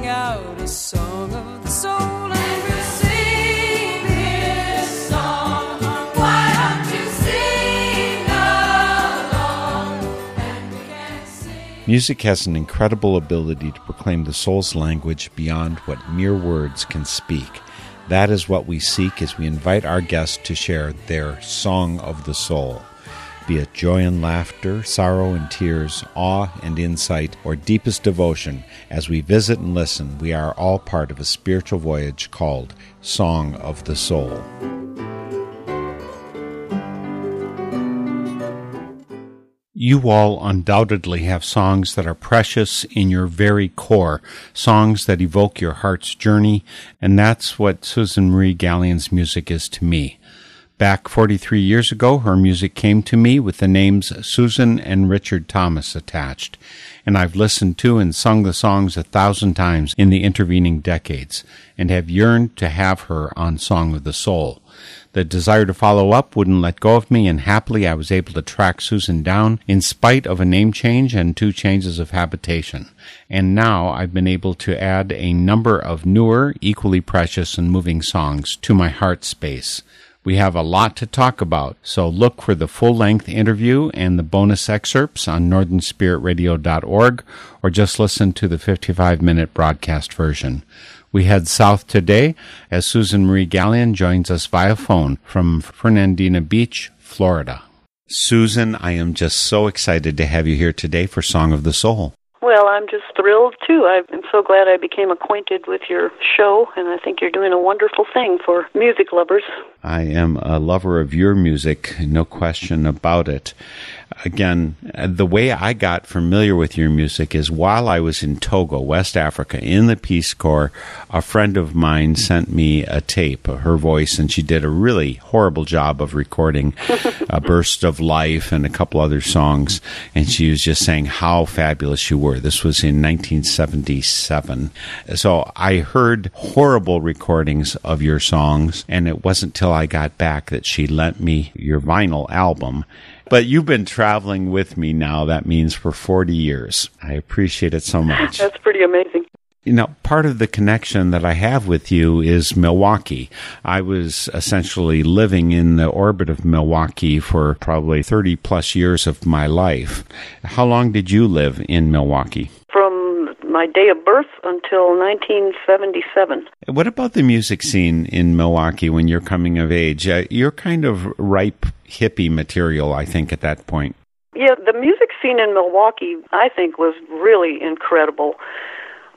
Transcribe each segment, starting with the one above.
sing out a song of the soul and we. Music has an incredible ability to proclaim the soul's language beyond what mere words can speak. That is what we seek as we invite our guests to share their song of the soul. Be it joy and laughter, sorrow and tears, awe and insight, or deepest devotion, as we visit and listen, we are all part of a spiritual voyage called Song of the Soul. You all undoubtedly have songs that are precious in your very core, songs that evoke your heart's journey, and that's what Susan Marie Gallion's music is to me. Back 43 years ago, her music came to me with the names Susan and Richard Thomas attached, and I've listened to and sung the songs a thousand times in the intervening decades, and have yearned to have her on Song of the Soul. The desire to follow up wouldn't let go of me, and happily I was able to track Susan down in spite of a name change and two changes of habitation. And now I've been able to add a number of newer, equally precious and moving songs to my heart space. We have a lot to talk about, so look for the full length interview and the bonus excerpts on northernspiritradio.org or just listen to the 55 minute broadcast version. We head south today as Susan Marie Gallion joins us via phone from Fernandina Beach, Florida. Susan, I am just so excited to have you here today for Song of the Soul. Well, I'm just thrilled too. I'm so glad I became acquainted with your show, and I think you're doing a wonderful thing for music lovers. I am a lover of your music, no question about it. Again, uh, the way I got familiar with your music is while I was in Togo, West Africa, in the Peace Corps, a friend of mine sent me a tape of her voice, and she did a really horrible job of recording a burst of life and a couple other songs. And she was just saying how fabulous you were. This was in 1977. So I heard horrible recordings of your songs, and it wasn't till I got back that she lent me your vinyl album. But you've been traveling with me now, that means for 40 years. I appreciate it so much. That's pretty amazing. You know, part of the connection that I have with you is Milwaukee. I was essentially living in the orbit of Milwaukee for probably 30 plus years of my life. How long did you live in Milwaukee? From my day of birth until 1977. What about the music scene in Milwaukee when you're coming of age? Uh, you're kind of ripe hippie material, I think, at that point. Yeah, the music scene in Milwaukee, I think, was really incredible.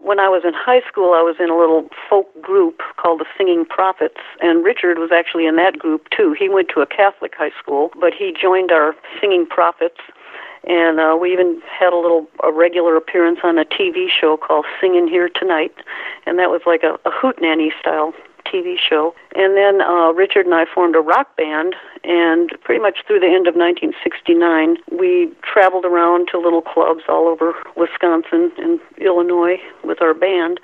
When I was in high school, I was in a little folk group called the Singing Prophets, and Richard was actually in that group too. He went to a Catholic high school, but he joined our Singing Prophets, and uh, we even had a little a regular appearance on a TV show called Singing Here Tonight, and that was like a, a hootenanny style TV show. And then uh, Richard and I formed a rock band, and pretty much through the end of 1969, we traveled around to little clubs all over Wisconsin and Illinois with our band.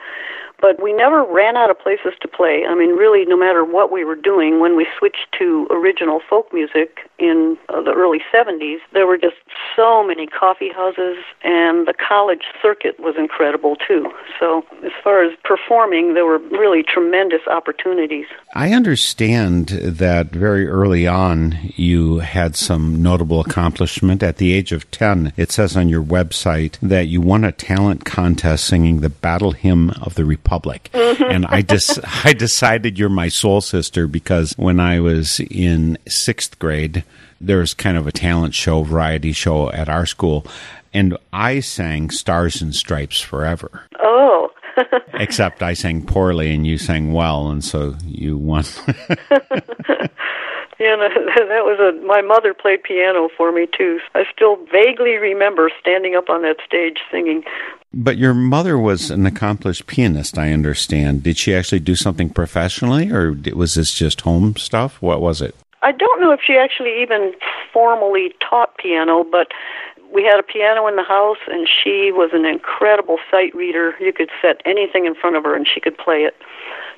But we never ran out of places to play. I mean, really, no matter what we were doing, when we switched to original folk music in uh, the early 70s, there were just so many coffee houses, and the college circuit was incredible too. So, as far as performing, there were really tremendous opportunities. I understand that very early on you had some notable accomplishment. At the age of 10, it says on your website that you won a talent contest singing the Battle Hymn of the Republic. Mm-hmm. and I just I decided you're my soul sister because when I was in 6th grade, there was kind of a talent show, variety show at our school, and I sang Stars and Stripes Forever. Oh. Except I sang poorly and you sang well, and so you won. Yeah, and that was a. My mother played piano for me too. I still vaguely remember standing up on that stage singing. but your mother was an accomplished pianist, I understand. Did she actually do something professionally, or was this just home stuff? What was it? I don't know if she actually even formally taught piano, but we had a piano in the house, and she was an incredible sight reader. You could set anything in front of her, and she could play it.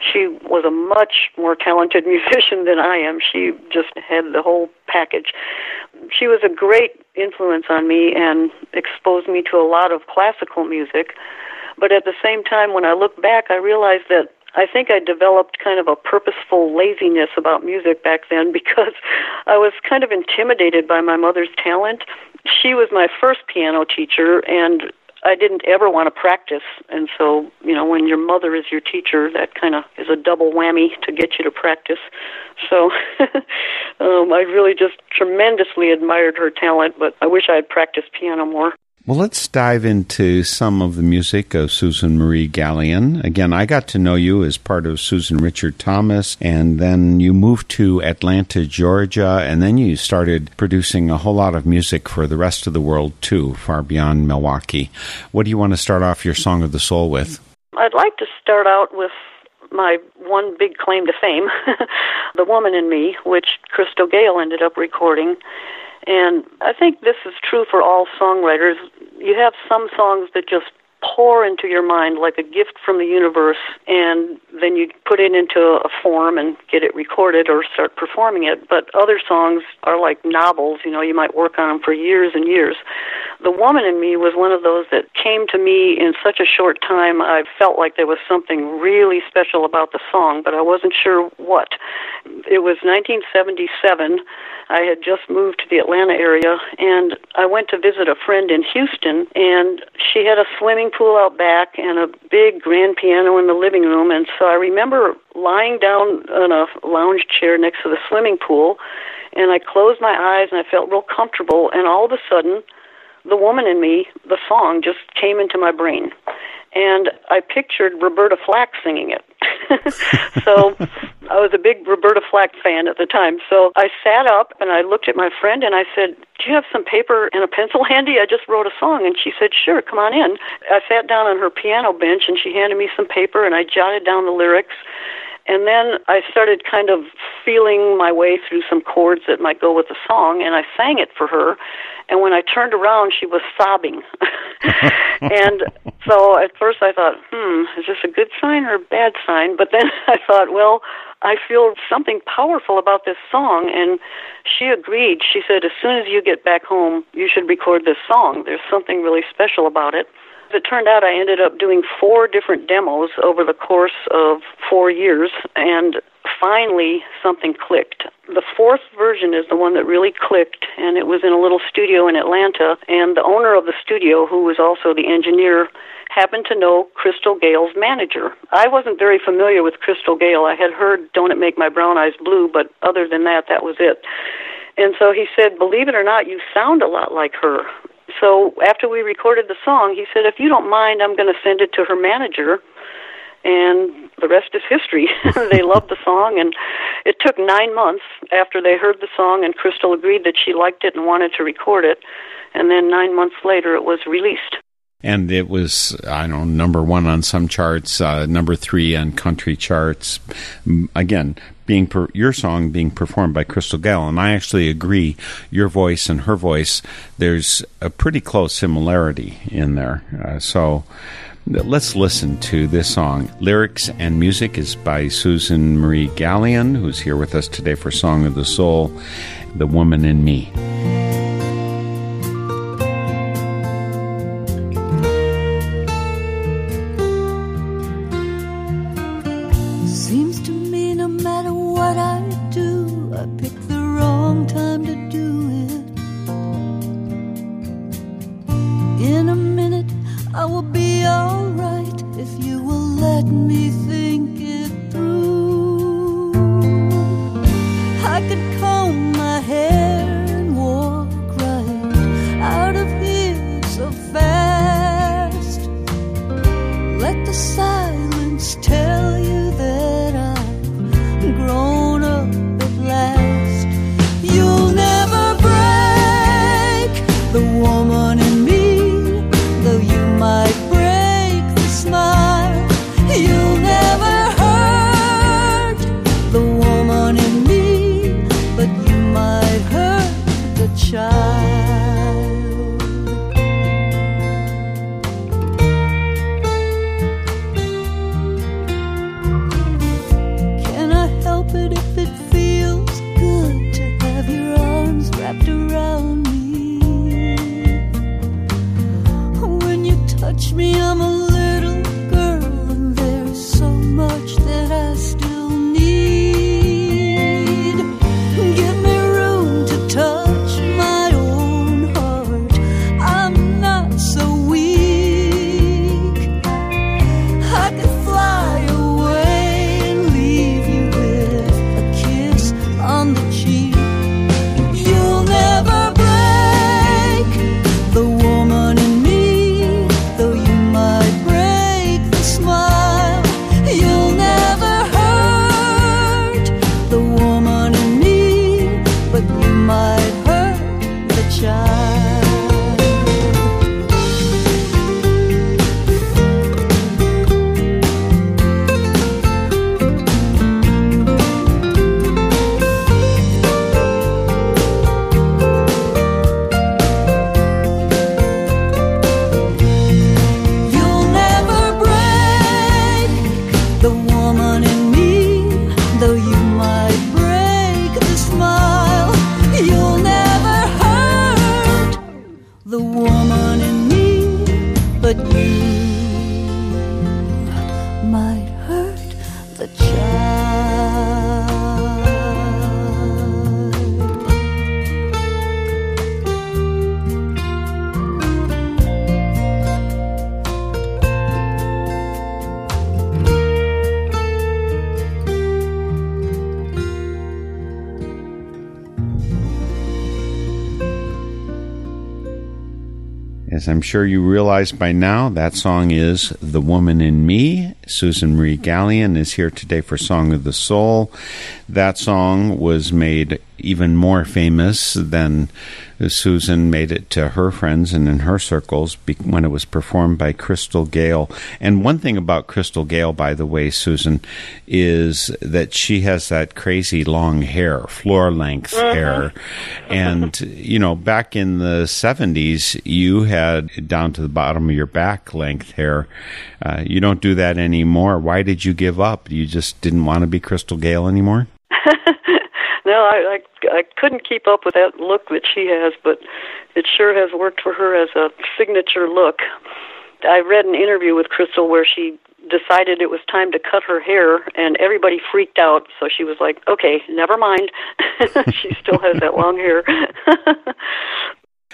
She was a much more talented musician than I am. She just had the whole package. She was a great influence on me and exposed me to a lot of classical music. But at the same time, when I look back, I realize that I think I developed kind of a purposeful laziness about music back then because I was kind of intimidated by my mother's talent. She was my first piano teacher, and I didn't ever want to practice. And so, you know, when your mother is your teacher, that kind of is a double whammy to get you to practice. So um, I really just tremendously admired her talent, but I wish I had practiced piano more. Well, let's dive into some of the music of Susan Marie Gallion. Again, I got to know you as part of Susan Richard Thomas, and then you moved to Atlanta, Georgia, and then you started producing a whole lot of music for the rest of the world, too, far beyond Milwaukee. What do you want to start off your Song of the Soul with? I'd like to start out with my one big claim to fame, The Woman in Me, which Crystal Gayle ended up recording. And I think this is true for all songwriters. You have some songs that just pour into your mind like a gift from the universe, and then you put it into a form and get it recorded or start performing it. But other songs are like novels, you know, you might work on them for years and years. The Woman in Me was one of those that came to me in such a short time. I felt like there was something really special about the song, but I wasn't sure what. It was 1977. I had just moved to the Atlanta area, and I went to visit a friend in Houston, and she had a swimming pool out back and a big grand piano in the living room. And so I remember lying down on a lounge chair next to the swimming pool, and I closed my eyes and I felt real comfortable, and all of a sudden, the woman in me, the song, just came into my brain. And I pictured Roberta Flack singing it. so I was a big Roberta Flack fan at the time. So I sat up and I looked at my friend and I said, Do you have some paper and a pencil handy? I just wrote a song. And she said, Sure, come on in. I sat down on her piano bench and she handed me some paper and I jotted down the lyrics. And then I started kind of feeling my way through some chords that might go with the song, and I sang it for her. And when I turned around, she was sobbing. and so at first I thought, hmm, is this a good sign or a bad sign? But then I thought, well, I feel something powerful about this song. And she agreed. She said, as soon as you get back home, you should record this song. There's something really special about it. As it turned out, I ended up doing four different demos over the course of four years, and finally something clicked. The fourth version is the one that really clicked, and it was in a little studio in Atlanta, and the owner of the studio, who was also the engineer, happened to know Crystal Gayle's manager. I wasn't very familiar with Crystal Gayle. I had heard Don't It Make My Brown Eyes Blue, but other than that, that was it. And so he said, Believe it or not, you sound a lot like her. So after we recorded the song, he said, If you don't mind, I'm going to send it to her manager. And the rest is history. they loved the song, and it took nine months after they heard the song, and Crystal agreed that she liked it and wanted to record it. And then nine months later, it was released and it was I don't know number one on some charts, uh, number three on country charts. Again, being per, your song being performed by Crystal Gayle, and I actually agree. Your voice and her voice, there's a pretty close similarity in there. Uh, so. Let's listen to this song. Lyrics and music is by Susan Marie Gallion, who's here with us today for Song of the Soul, The Woman in Me. Sure you realize by now, that song is The Woman in Me. Susan Marie Gallion is here today for Song of the Soul. That song was made even more famous than Susan made it to her friends and in her circles when it was performed by Crystal Gayle. And one thing about Crystal Gayle, by the way, Susan, is that she has that crazy long hair, floor length hair. And, you know, back in the 70s, you had down to the bottom of your back length hair. Uh, you don't do that anymore. Why did you give up? You just didn't want to be Crystal Gayle anymore? no, I, I I couldn't keep up with that look that she has, but it sure has worked for her as a signature look. I read an interview with Crystal where she decided it was time to cut her hair and everybody freaked out so she was like okay never mind she still has that long hair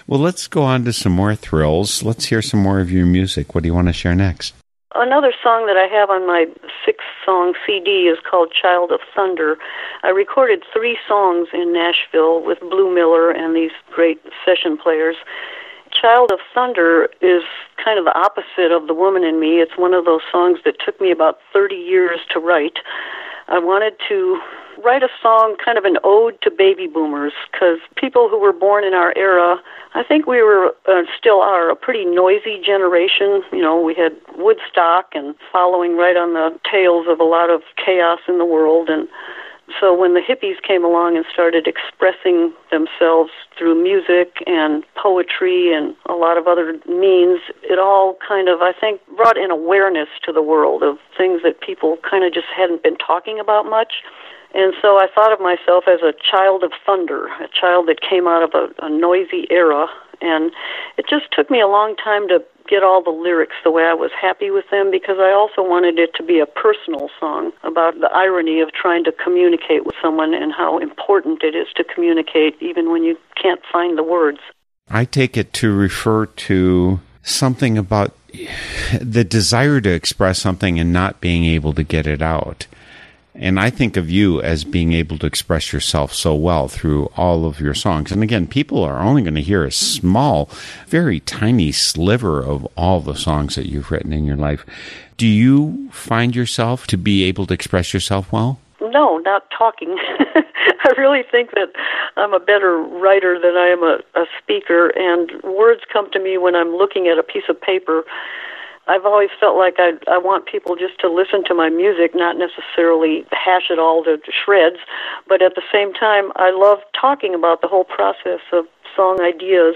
Well, let's go on to some more thrills. Let's hear some more of your music. What do you want to share next? Another song that I have on my six song CD is called Child of Thunder. I recorded three songs in Nashville with Blue Miller and these great session players. Child of Thunder is kind of the opposite of The Woman in Me. It's one of those songs that took me about 30 years to write. I wanted to write a song, kind of an ode to baby boomers, because people who were born in our era, I think we were, uh, still are, a pretty noisy generation. You know, we had Woodstock and following right on the tails of a lot of chaos in the world. And so when the hippies came along and started expressing themselves through music and poetry and a lot of other means, it all kind of, I think, brought an awareness to the world of things that people kind of just hadn't been talking about much. And so I thought of myself as a child of thunder, a child that came out of a, a noisy era. And it just took me a long time to get all the lyrics the way I was happy with them because I also wanted it to be a personal song about the irony of trying to communicate with someone and how important it is to communicate even when you can't find the words. I take it to refer to something about the desire to express something and not being able to get it out. And I think of you as being able to express yourself so well through all of your songs. And again, people are only going to hear a small, very tiny sliver of all the songs that you've written in your life. Do you find yourself to be able to express yourself well? No, not talking. I really think that I'm a better writer than I am a, a speaker, and words come to me when I'm looking at a piece of paper. I've always felt like I I want people just to listen to my music, not necessarily hash it all to shreds, but at the same time, I love talking about the whole process of song ideas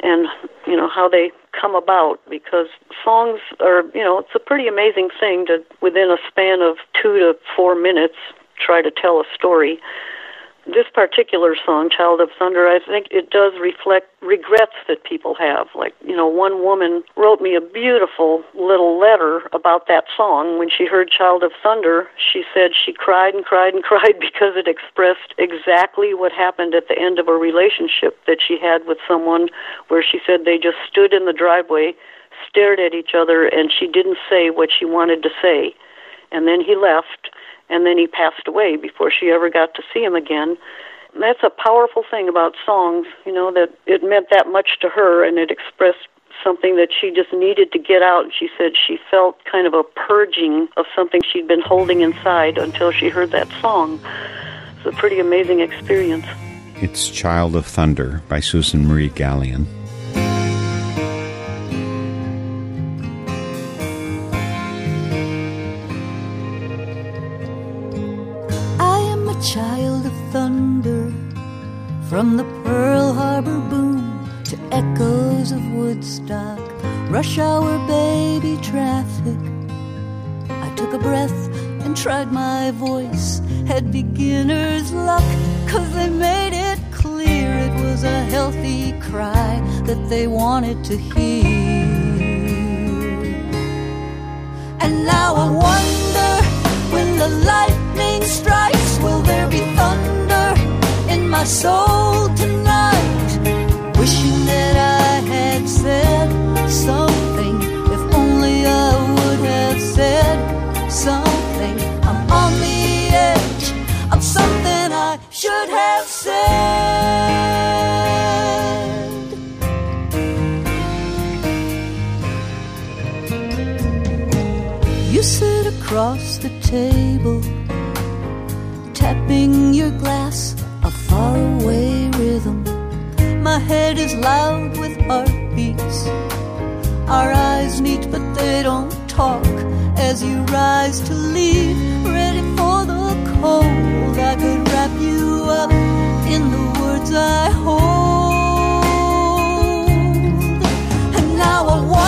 and you know how they come about because songs are you know it's a pretty amazing thing to within a span of 2 to 4 minutes try to tell a story this particular song child of thunder i think it does reflect regrets that people have. Like you know one woman wrote me a beautiful little letter about that song. When she heard child of thunder she said she cried and cried and cried because it expressed exactly what happened at the end of a relationship that she had with someone where she said they just stood in the driveway stared at each other and she didn't say what she wanted to say. And then he left and then he passed away before she ever got to see him again. That's a powerful thing about songs, you know, that it meant that much to her and it expressed something that she just needed to get out. She said she felt kind of a purging of something she'd been holding inside until she heard that song. It's a pretty amazing experience. It's Child of Thunder by Susan Marie Gallion. From the Pearl Harbor boom to echoes of Woodstock, rush hour baby traffic. I took a breath and tried my voice. Had beginner's luck, cause they made it clear it was a healthy cry that they wanted to hear. And now I wonder when the lightning strikes, will there be thunder my soul tonight? Wishing that I had said something, if only I would have said something. I'm on the edge of something I should have said. You sit across the table, tapping your glass, faraway rhythm. My head is loud with heartbeats. Our eyes meet, but they don't talk. As you rise to leave, ready for the cold, I could wrap you up in the words I hold. And now I wonder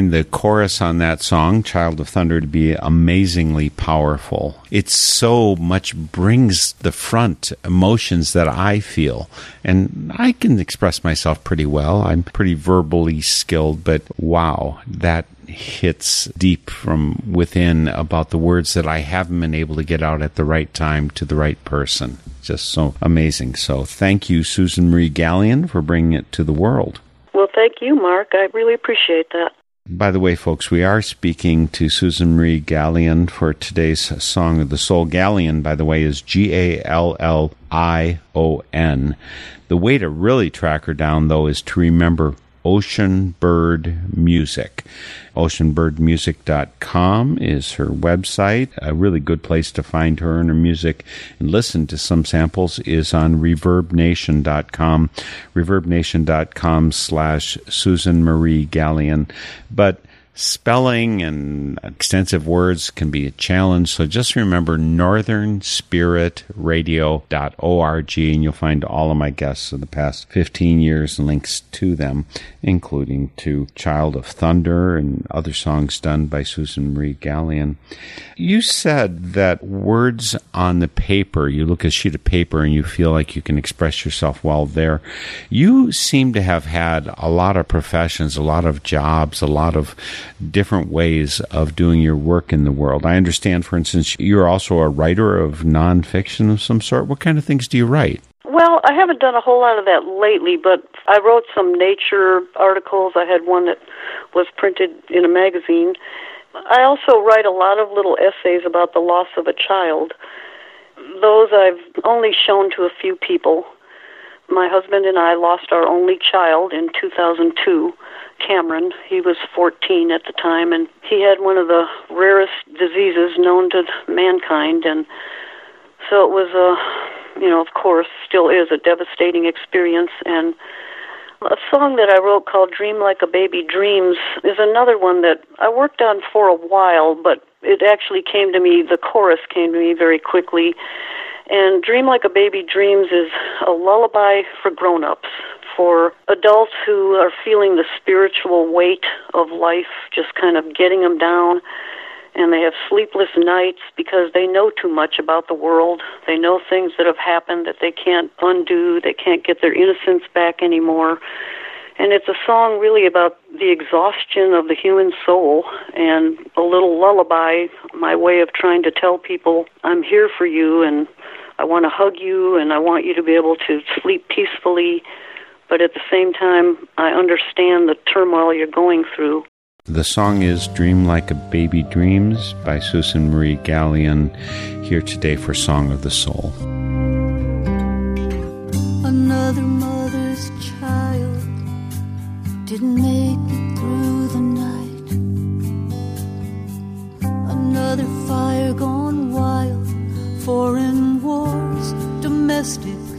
find the chorus on that song, Child of Thunder, to be amazingly powerful. It so much brings the front emotions that I feel. And I can express myself pretty well. I'm pretty verbally skilled, but wow, that hits deep from within about the words that I haven't been able to get out at the right time to the right person. Just so amazing. So thank you, Susan Marie Gallion, for bringing it to the world. Well, thank you, Mark. I really appreciate that. By the way, folks, we are speaking to Susan Marie Gallion for today's Song of the Soul. Gallion, by the way, is G A L L I O N. The way to really track her down, though, is to remember Ocean Bird Music. OceanBirdMusic.com is her website. A really good place to find her and her music and listen to some samples is on ReverbNation.com. ReverbNation.com slash Susan Marie. But spelling and extensive words can be a challenge. So just remember northernspiritradio.org and you'll find all of my guests of the past 15 years and links to them, including to Child of Thunder and other songs done by Susan Marie Gallion. You said that words on the paper, you look at a sheet of paper and you feel like you can express yourself well there. You seem to have had a lot of professions, a lot of jobs, a lot of different ways of doing your work in the world. I understand, for instance, you're also a writer of nonfiction of some sort. What kind of things do you write? Well, I haven't done a whole lot of that lately, but I wrote some nature articles. I had one that was printed in a magazine. I also write a lot of little essays about the loss of a child. Those I've only shown to a few people. My husband and I lost our only child in 2002, Cameron. He was 14 at the time, and he had one of the rarest diseases known to mankind, and so it was a you know, of course, still is a devastating experience. And a song that I wrote called Dream Like a Baby Dreams is another one that I worked on for a while, but it actually came to me, the chorus came to me very quickly. And Dream Like a Baby Dreams is a lullaby for grown ups, for adults who are feeling the spiritual weight of life just kind of getting them down and they have sleepless nights because they know too much about the world. They know things that have happened that they can't undo, they can't get their innocence back anymore. And it's a song really about the exhaustion of the human soul and a little lullaby, my way of trying to tell people, I'm here for you and I want to hug you and I want you to be able to sleep peacefully. But at the same time, I understand the turmoil you're going through. The song is Dream Like a Baby Dreams by Susan Marie Gallion, here today for Song of the Soul. Another mother's child didn't make it through the night. Another fire gone wild, foreign wars, domestic.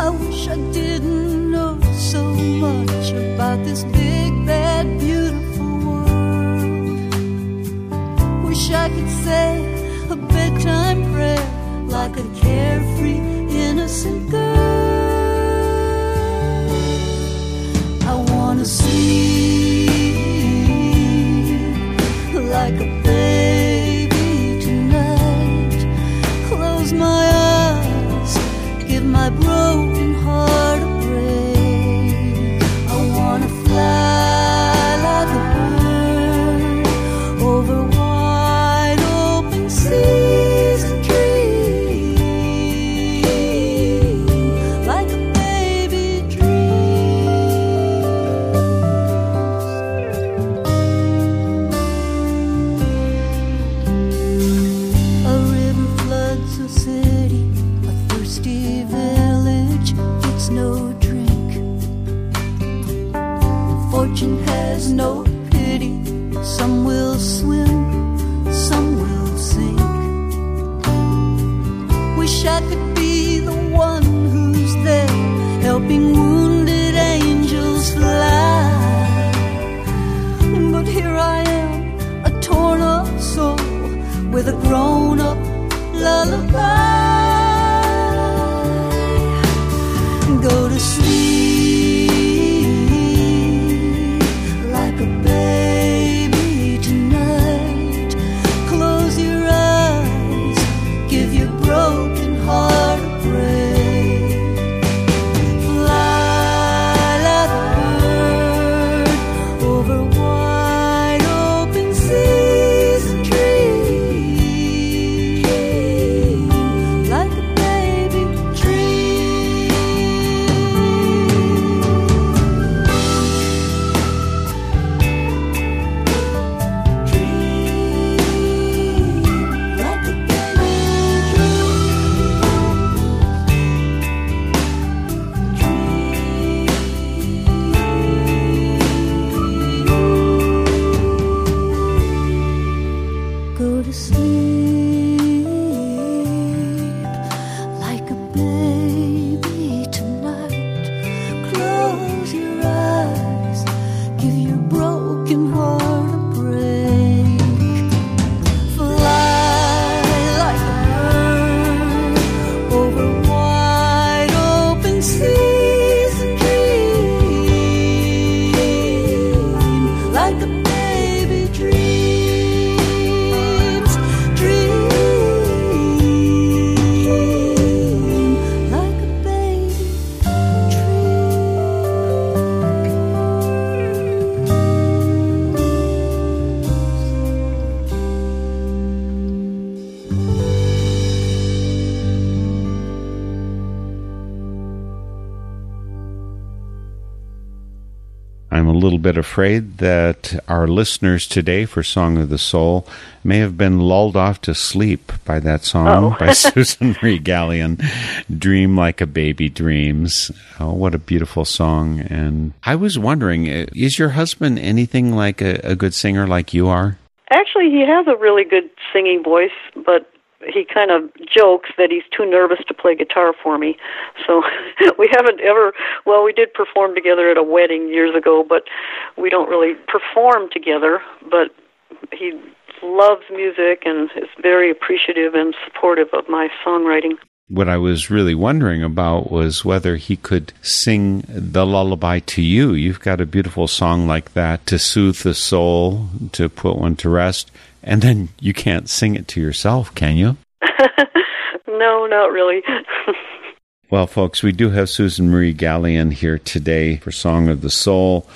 I wish I didn't know so much about this big, bad, beautiful world. Wish I could say a bedtime prayer like a carefree, innocent girl. Afraid that our listeners today for Song of the Soul may have been lulled off to sleep by that song Oh. by Susan Marie Dream Like a Baby Dreams. Oh, what a beautiful song. And I was wondering, uh, is your husband anything like a, a good singer like you are? Actually, he has a really good singing voice, but he kind of jokes that he's too nervous to play guitar for me. So we haven't ever, well, we did perform together at a wedding years ago, but we don't really perform together. But he loves music and is very appreciative and supportive of my songwriting. What I was really wondering about was whether he could sing the lullaby to you. You've got a beautiful song like that to soothe the soul, to put one to rest, and then you can't sing it to yourself, can you? no, not really. Well, folks, we do have Susan Marie Gallion here today for Song of the Soul.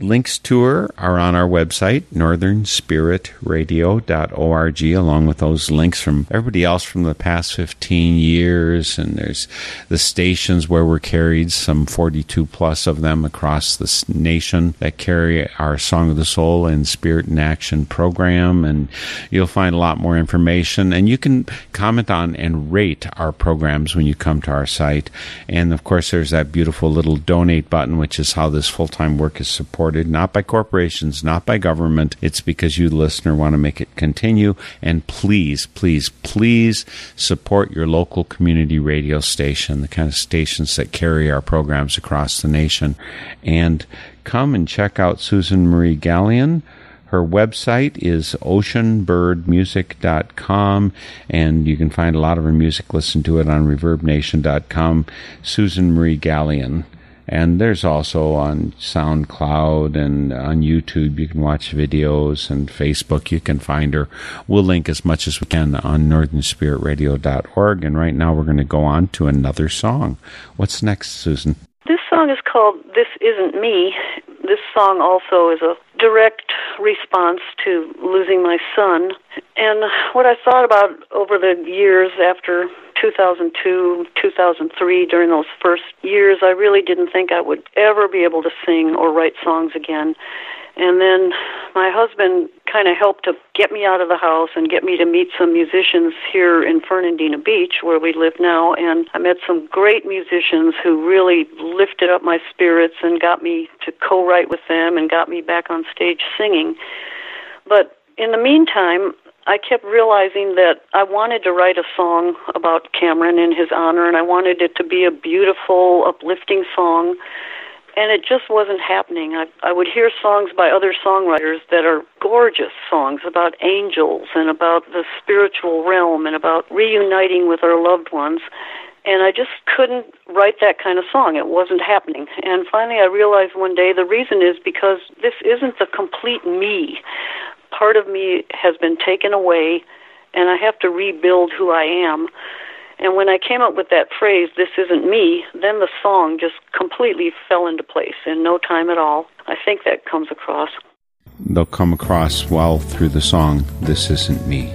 Links to her are on our website, northernspiritradio.org, along with those links from everybody else from the past 15 years. And there's the stations where we're carried, some 42 plus of them across the nation that carry our Song of the Soul and Spirit in Action program. And you'll find a lot more information. And you can comment on and rate our programs when you come to our site. And of course, there's that beautiful little donate button, which is how this full time work is supported supported, not by corporations, not by government. It's because you, listener, want to make it continue. And please, please, please support your local community radio station, the kind of stations that carry our programs across the nation. And come and check out Susan Marie Gallion. Her website is oceanbirdmusic.com, and you can find a lot of her music. Listen to it on reverbnation.com. Susan Marie Gallion. And there's also on SoundCloud and on YouTube, you can watch videos, and Facebook, you can find her. We'll link as much as we can on northernspiritradio.org. And right now, we're going to go on to another song. What's next, Susan? This song is called This Isn't Me. This song also is a direct response to losing my son. And what I thought about over the years after 2002, 2003, during those first years, I really didn't think I would ever be able to sing or write songs again. And then my husband kind of helped to get me out of the house and get me to meet some musicians here in Fernandina Beach, where we live now. And I met some great musicians who really lifted up my spirits and got me to co write with them and got me back on stage singing. But in the meantime, I kept realizing that I wanted to write a song about Cameron in his honor, and I wanted it to be a beautiful, uplifting song and it just wasn't happening. I, I would hear songs by other songwriters that are gorgeous songs about angels and about the spiritual realm and about reuniting with our loved ones. And I just couldn't write that kind of song. It wasn't happening. And finally, I realized one day the reason is because this isn't the complete me. Part of me has been taken away, and I have to rebuild who I am. And when I came up with that phrase, this isn't me, then the song just completely fell into place in no time at all. I think that comes across. They'll come across well through the song, This Isn't Me.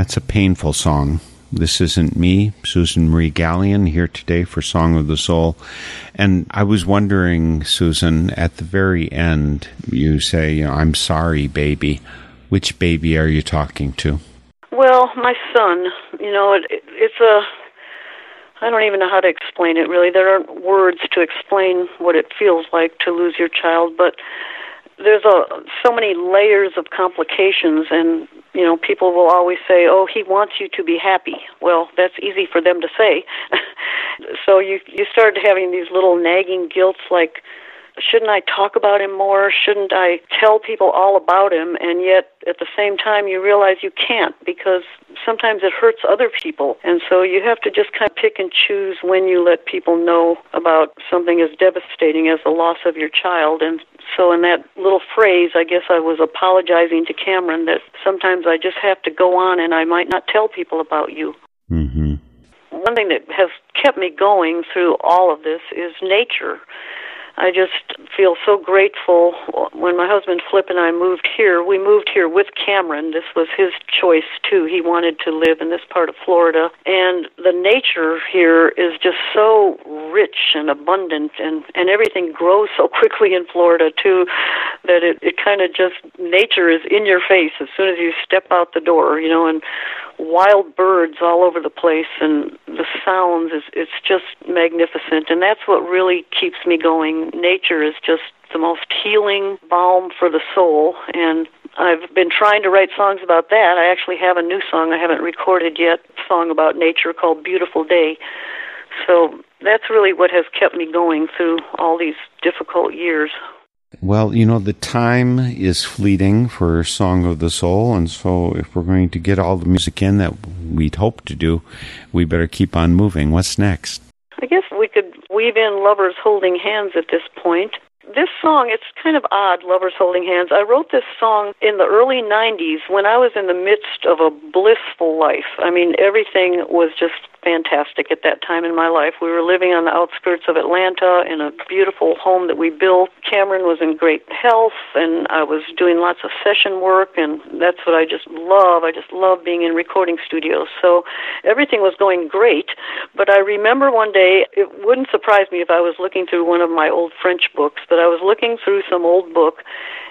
That's a painful song. This isn't me, Susan Marie Gallion, here today for Song of the Soul. And I was wondering, Susan, at the very end, you say, you know, I'm sorry, baby. Which baby are you talking to? Well, my son, you know, it, it, it's a. I don't even know how to explain it really. There aren't words to explain what it feels like to lose your child, but there's a so many layers of complications and you know people will always say oh he wants you to be happy. Well that's easy for them to say. So you you start having these little nagging guilts like shouldn't I talk about him more? Shouldn't I tell people all about him? And yet, at the same time, you realize you can't because sometimes it hurts other people. And so you have to just kind of pick and choose when you let people know about something as devastating as the loss of your child. And so, in that little phrase, I guess I was apologizing to Cameron that sometimes I just have to go on and I might not tell people about you. Mm-hmm. One thing that has kept me going through all of this is nature. I just feel so grateful. When my husband Flip and I moved here, we moved here with Cameron. This was his choice too. He wanted to live in this part of Florida. And the nature here is just so rich and abundant and, and everything grows so quickly in Florida too that it, it kind of just nature is in your face as soon as you step out the door, you know, and wild birds all over the place and the sounds is it's just magnificent and that's what really keeps me going nature is just the most healing balm for the soul and I've been trying to write songs about that. I actually have a new song I haven't recorded yet, song about nature called Beautiful Day. So that's really what has kept me going through all these difficult years. Well, you know, the time is fleeting for Song of the Soul, and so if we're going to get all the music in that we'd hope to do, we better keep on moving. What's next? I guess we could weave in Lovers Holding Hands at this point. This song, it's kind of odd, Lovers Holding Hands. I wrote this song in the early 90s when I was in the midst of a blissful life. I mean, everything was just fantastic at that time in my life. We were living on the outskirts of Atlanta in a beautiful home that we built. Cameron was in great health, and I was doing lots of session work, and that's what I just love. I just love being in recording studios. So everything was going great. But I remember one day, it wouldn't surprise me if I was looking through one of my old French books, but I was looking through some old book,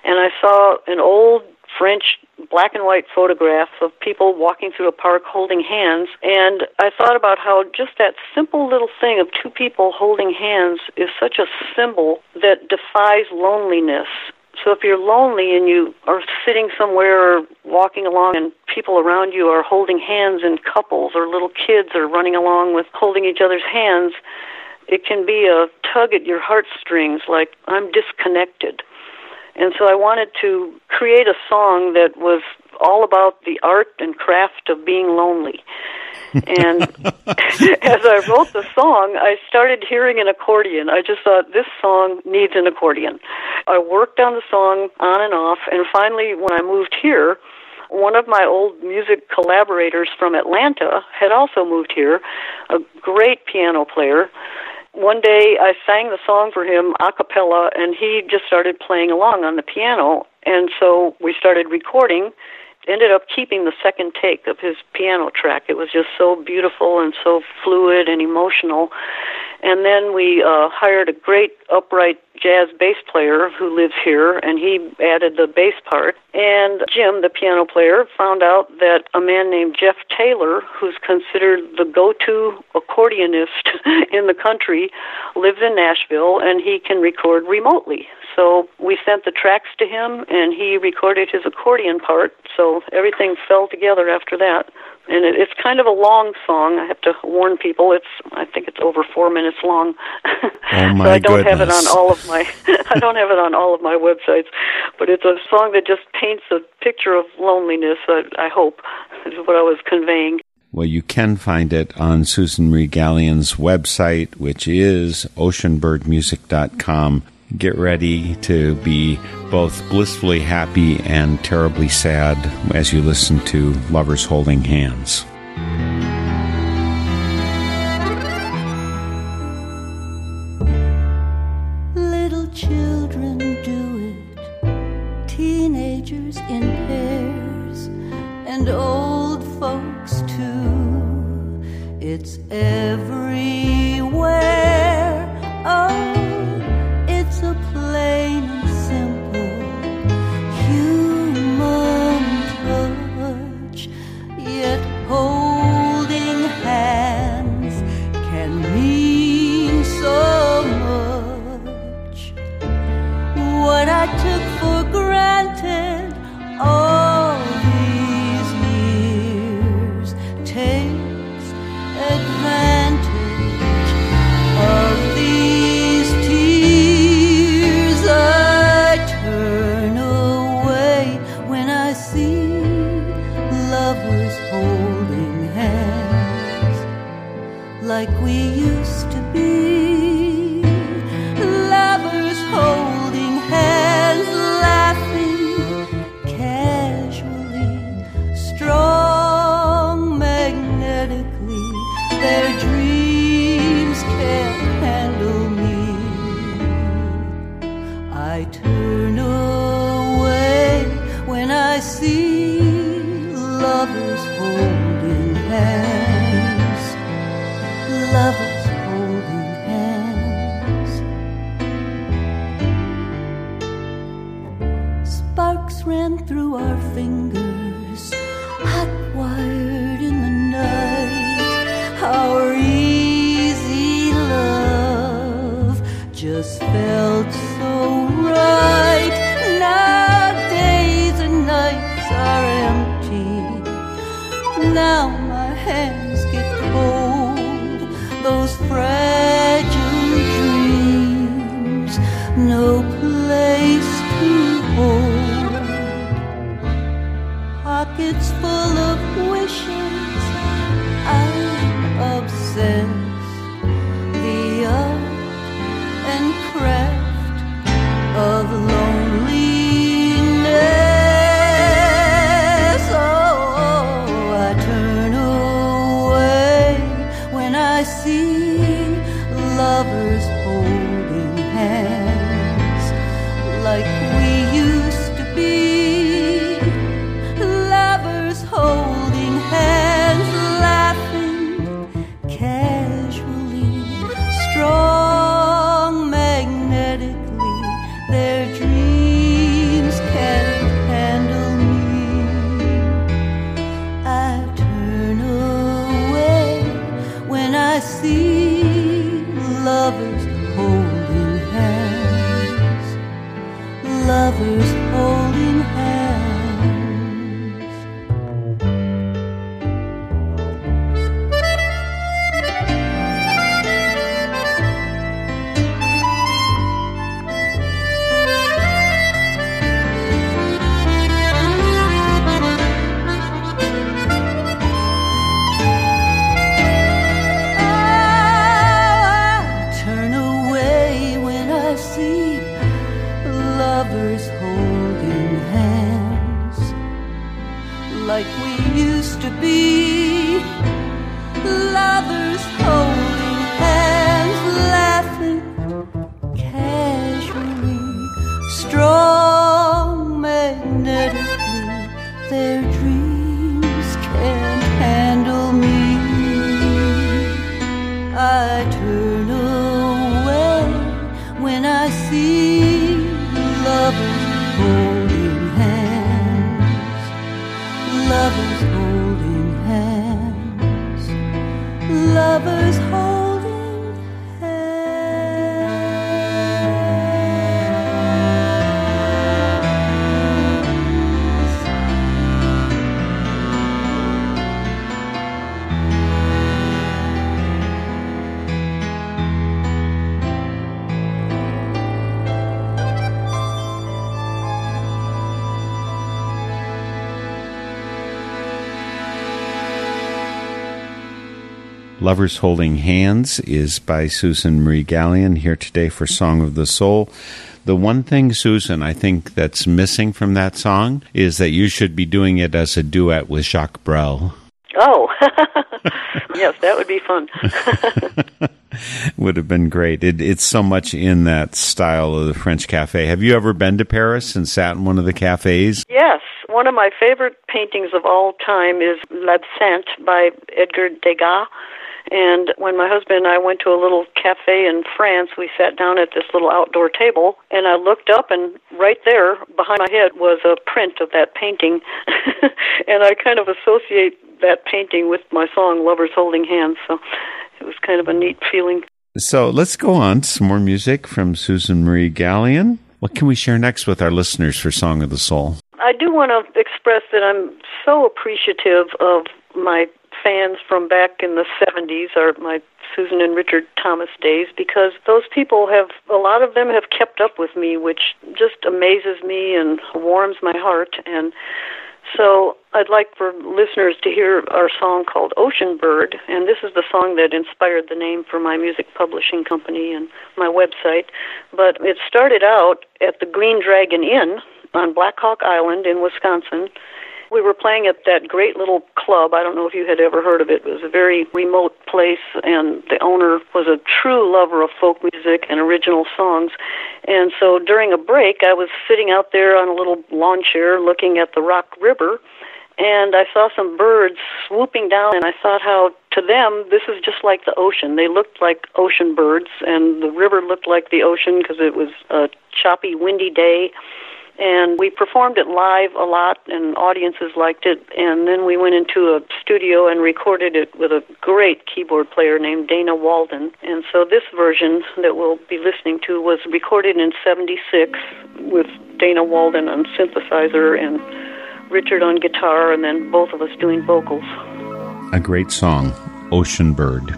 and I saw an old French black and white photograph of people walking through a park holding hands. And I thought about how just that simple little thing of two people holding hands is such a symbol that defies loneliness. So if you're lonely and you are sitting somewhere or walking along and people around you are holding hands in couples or little kids are running along with holding each other's hands, it can be a tug at your heartstrings like I'm disconnected. And so I wanted to create a song that was all about the art and craft of being lonely. And as I wrote the song, I started hearing an accordion. I just thought, this song needs an accordion. I worked on the song on and off, and finally, when I moved here, one of my old music collaborators from Atlanta had also moved here, a great piano player. One day I sang the song for him a cappella, and he just started playing along on the piano. And so we started recording. Ended up keeping the second take of his piano track. It was just so beautiful and so fluid and emotional. And then we uh, hired a great upright jazz bass player who lives here, and he added the bass part. And Jim, the piano player, found out that a man named Jeff Taylor, who's considered the go-to accordionist in the country, lives in Nashville, and he can record remotely. So we sent the tracks to him, and he recorded his accordion part. So everything fell together after that and it, it's kind of a long song. I have to warn people. It's I think it's over four minutes long. Oh my so I don't have it on all of my I don't have it on all of my websites, but it's a song that just paints a picture of loneliness. I, I hope is what I was conveying. Well, you can find it on Susan Marie Gallion's website, which is oceanbirdmusic.com. Get ready to be both blissfully happy and terribly sad as you listen to Lovers Holding Hands. Little children do it, teenagers in pairs, and old folks too. It's everywhere. No place to hold. Pockets full of wishes, I'm obsessed. Lovers Holding Hands is by Susan Marie Gallion here today for Song of the Soul. The one thing, Susan, I think that's missing from that song is that you should be doing it as a duet with Jacques Brel. Oh, yes, that would be fun. Would have been great. It, it's so much in that style of the French cafe. Have you ever been to Paris and sat in one of the cafes? yes, one of my favorite paintings of all time is L'Absinthe by Edgar Degas. And when my husband and I went to a little cafe in France, we sat down at this little outdoor table, and I looked up, and right there behind my head was a print of that painting. and I kind of associate that painting with my song Lovers Holding Hands, so it was kind of a neat feeling. So let's go on to some more music from Susan Marie Gallion. What can we share next with our listeners for Song of the Soul? I do want to express that I'm so appreciative of my fans from back in the 70s, or my Susan and Richard Thomas days, because those people have, a lot of them have kept up with me, which just amazes me and warms my heart. And so I'd like for listeners to hear our song called Ocean Bird, and this is the song that inspired the name for my music publishing company and my website. But it started out at the Green Dragon Inn on Black Hawk Island in Wisconsin. We were playing at that great little club. I don't know if you had ever heard of it. It was a very remote place, and the owner was a true lover of folk music and original songs. And so during a break, I was sitting out there on a little lawn chair looking at the Rock River, and I saw some birds swooping down, and I thought how to them this is just like the ocean. They looked like ocean birds, and the river looked like the ocean because it was a choppy, windy day and we performed it live a lot and audiences liked it. And then we went into a studio and recorded it with a great keyboard player named Dana Walden. And so this version that we'll be listening to was recorded in 76 with Dana Walden on synthesizer and Richard on guitar and then both of us doing vocals. A great song, Ocean Bird.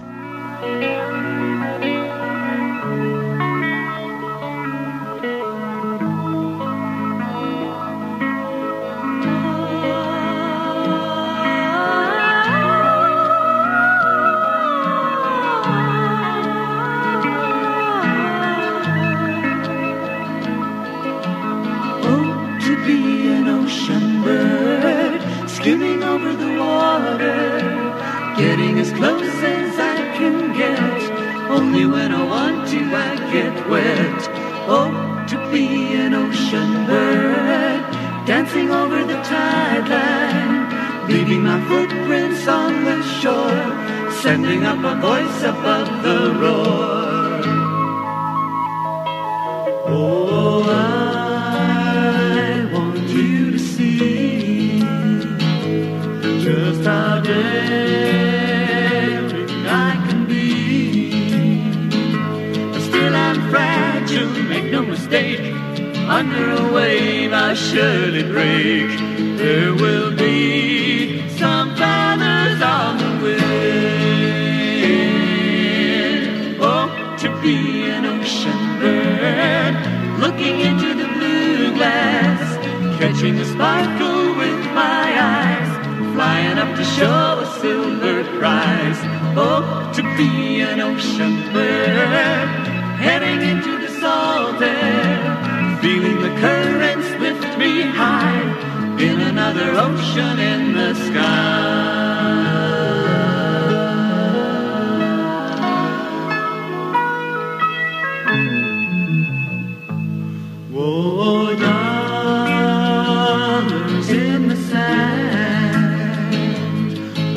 Sending up a voice above the roar. Oh, I want you to see just how daring I can be. But still, I'm fragile, make no mistake. Under a wave, I surely break.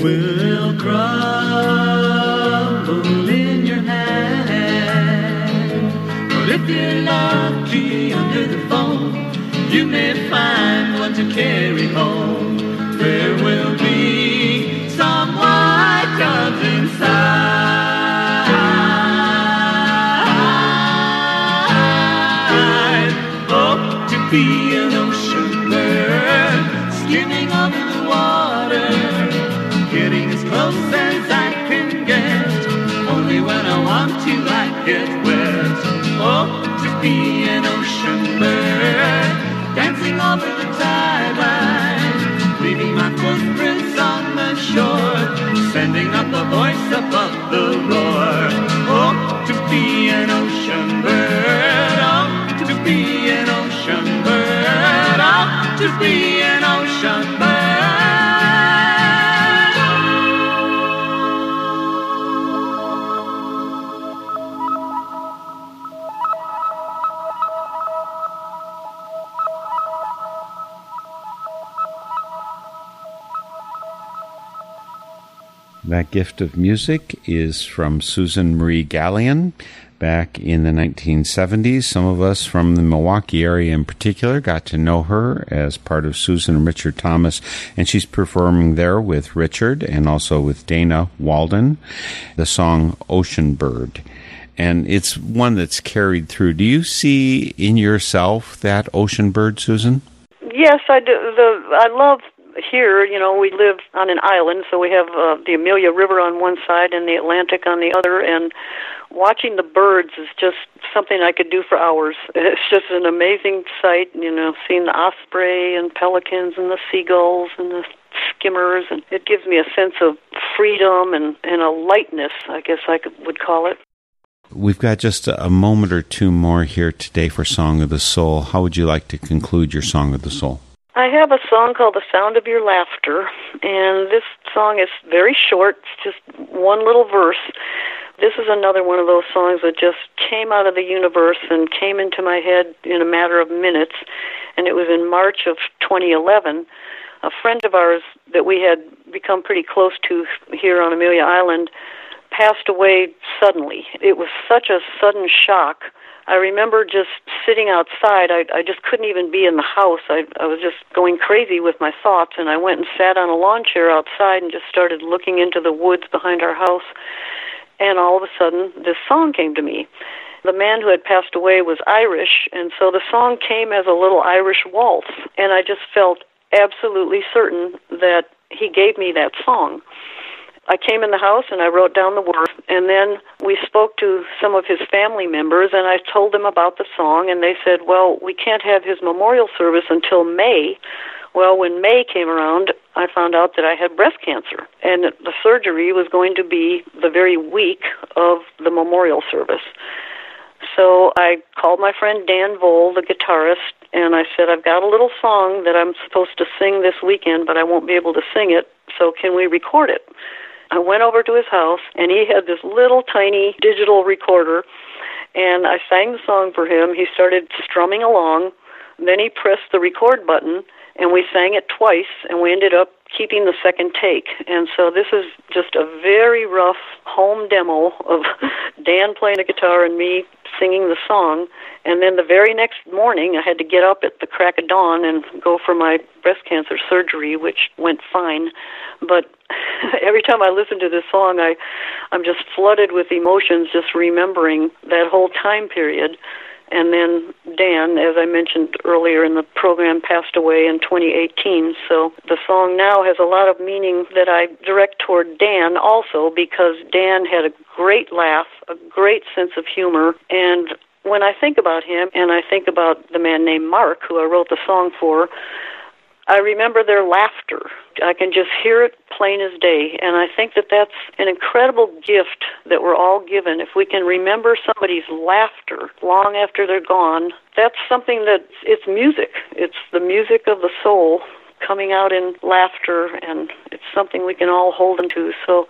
Will crumble in your hand. But if you love me under the phone, you may find one to carry home. Sending up a voice above the roar. Oh, to be an ocean bird, oh, to be an ocean bird, oh, to be That gift of music is from Susan Marie Gallion back in the 1970s. Some of us from the Milwaukee area in particular got to know her as part of Susan and Richard Thomas, and she's performing there with Richard and also with Dana Walden the song Ocean Bird. And it's one that's carried through. Do you see in yourself that ocean bird, Susan? Yes, I do. The I love here. You know, we live on an island, so we have uh, the Amelia River on one side and the Atlantic on the other, and watching the birds is just something I could do for hours. It's just an amazing sight. You know, seeing the osprey and pelicans and the seagulls and the skimmers, and it gives me a sense of freedom and and a lightness. I guess I could, would call it. We've got just a moment or two more here today for Song of the Soul. How would you like to conclude your Song of the Soul? I have a song called The Sound of Your Laughter, and this song is very short. It's just one little verse. This is another one of those songs that just came out of the universe and came into my head in a matter of minutes. And it was in March of 2011. A friend of ours that we had become pretty close to here on Amelia Island passed away suddenly. It was such a sudden shock. I remember just sitting outside. I, I just couldn't even be in the house. I, I was just going crazy with my thoughts, and I went and sat on a lawn chair outside and just started looking into the woods behind our house. And all of a sudden, this song came to me. The man who had passed away was Irish, and so the song came as a little Irish waltz. And I just felt absolutely certain that he gave me that song. I came in the house and I wrote down the words, and then we spoke to some of his family members, and I told them about the song, and they said, "Well, we can't have his memorial service until May." Well, when May came around, I found out that I had breast cancer, and the surgery was going to be the very week of the memorial service. So I called my friend Dan Vole, the guitarist, and I said, I've got a little song that I'm supposed to sing this weekend, but I won't be able to sing it, so can we record it? I went over to his house, and he had this little tiny digital recorder, and I sang the song for him. He started strumming along. Then he pressed the record button, and we sang it twice, and we ended up keeping the second take. And so this is just a very rough home demo of Dan playing the guitar and me singing the song. And then the very next morning, I had to get up at the crack of dawn and go for my breast cancer surgery, which went fine. But every time I listen to this song, I, I'm just flooded with emotions just remembering that whole time period. And then Dan, as I mentioned earlier in the program, passed away in 2018. So the song now has a lot of meaning that I direct toward Dan also because Dan had a great laugh, a great sense of humor, and when I think about him and I think about the man named Mark who I wrote the song for, I remember their laughter. I can just hear it plain as day. And I think that that's an incredible gift that we're all given. If we can remember somebody's laughter long after they're gone, that's something that it's music. It's the music of the soul coming out in laughter, and it's something we can all hold into. So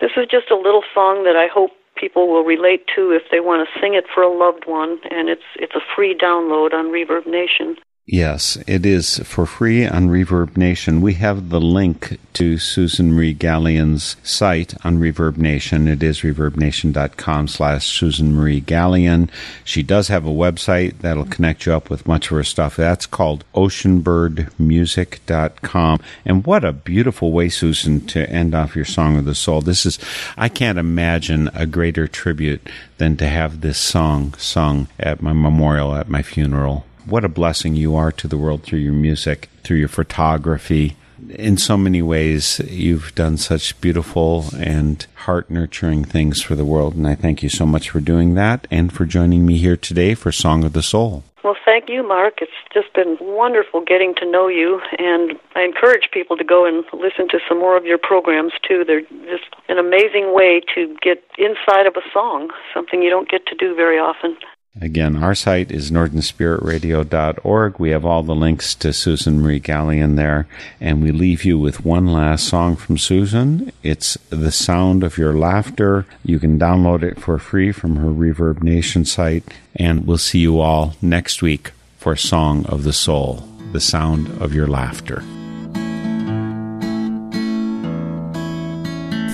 this is just a little song that I hope people will relate to if they want to sing it for a loved one and it's it's a free download on Reverb Nation. Yes, it is for free on Reverb Nation. We have the link to Susan Marie Gallion's site on Reverb Nation. It is reverbnation.com slash Susan Marie Gallion. She does have a website that'll connect you up with much of her stuff. That's called oceanbirdmusic.com. And what a beautiful way, Susan, to end off your Song of the Soul. This is, I can't imagine a greater tribute than to have this song sung at my memorial, at my funeral what a blessing you are to the world through your music, through your photography. In so many ways, you've done such beautiful and heart nurturing things for the world, and I thank you so much for doing that and for joining me here today for Song of the Soul. Well, thank you, Mark. It's just been wonderful getting to know you, and I encourage people to go and listen to some more of your programs too. They're just an amazing way to get inside of a song, something you don't get to do very often. Again, our site is northernspiritradio.org. We have all the links to Susan Marie Gallion there, and we leave you with one last song from Susan. It's The Sound of Your Laughter. You can download it for free from her Reverb Nation site, and we'll see you all next week for Song of the Soul, The Sound of Your Laughter.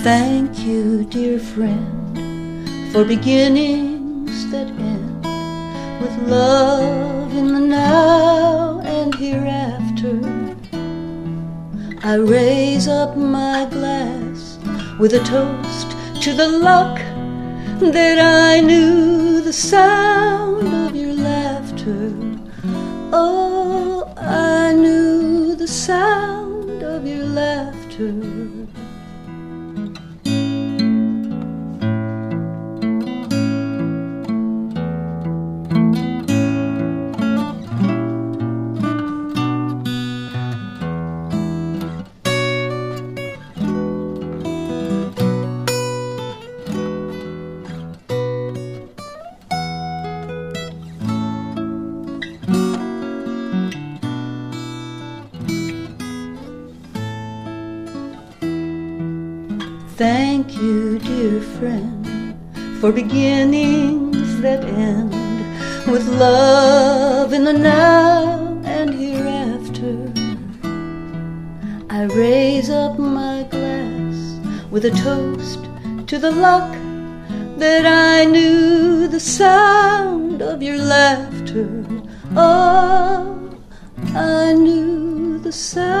Thank you, dear friend, for beginnings that end with love in the now and hereafter. I raise up my glass with a toast to the luck that I knew the sound of your laughter. Oh, I knew the sound of your laughter. For beginnings that end with love in the now and hereafter. I raise up my glass with a toast to the luck that I knew the sound of your laughter. Oh, I knew the sound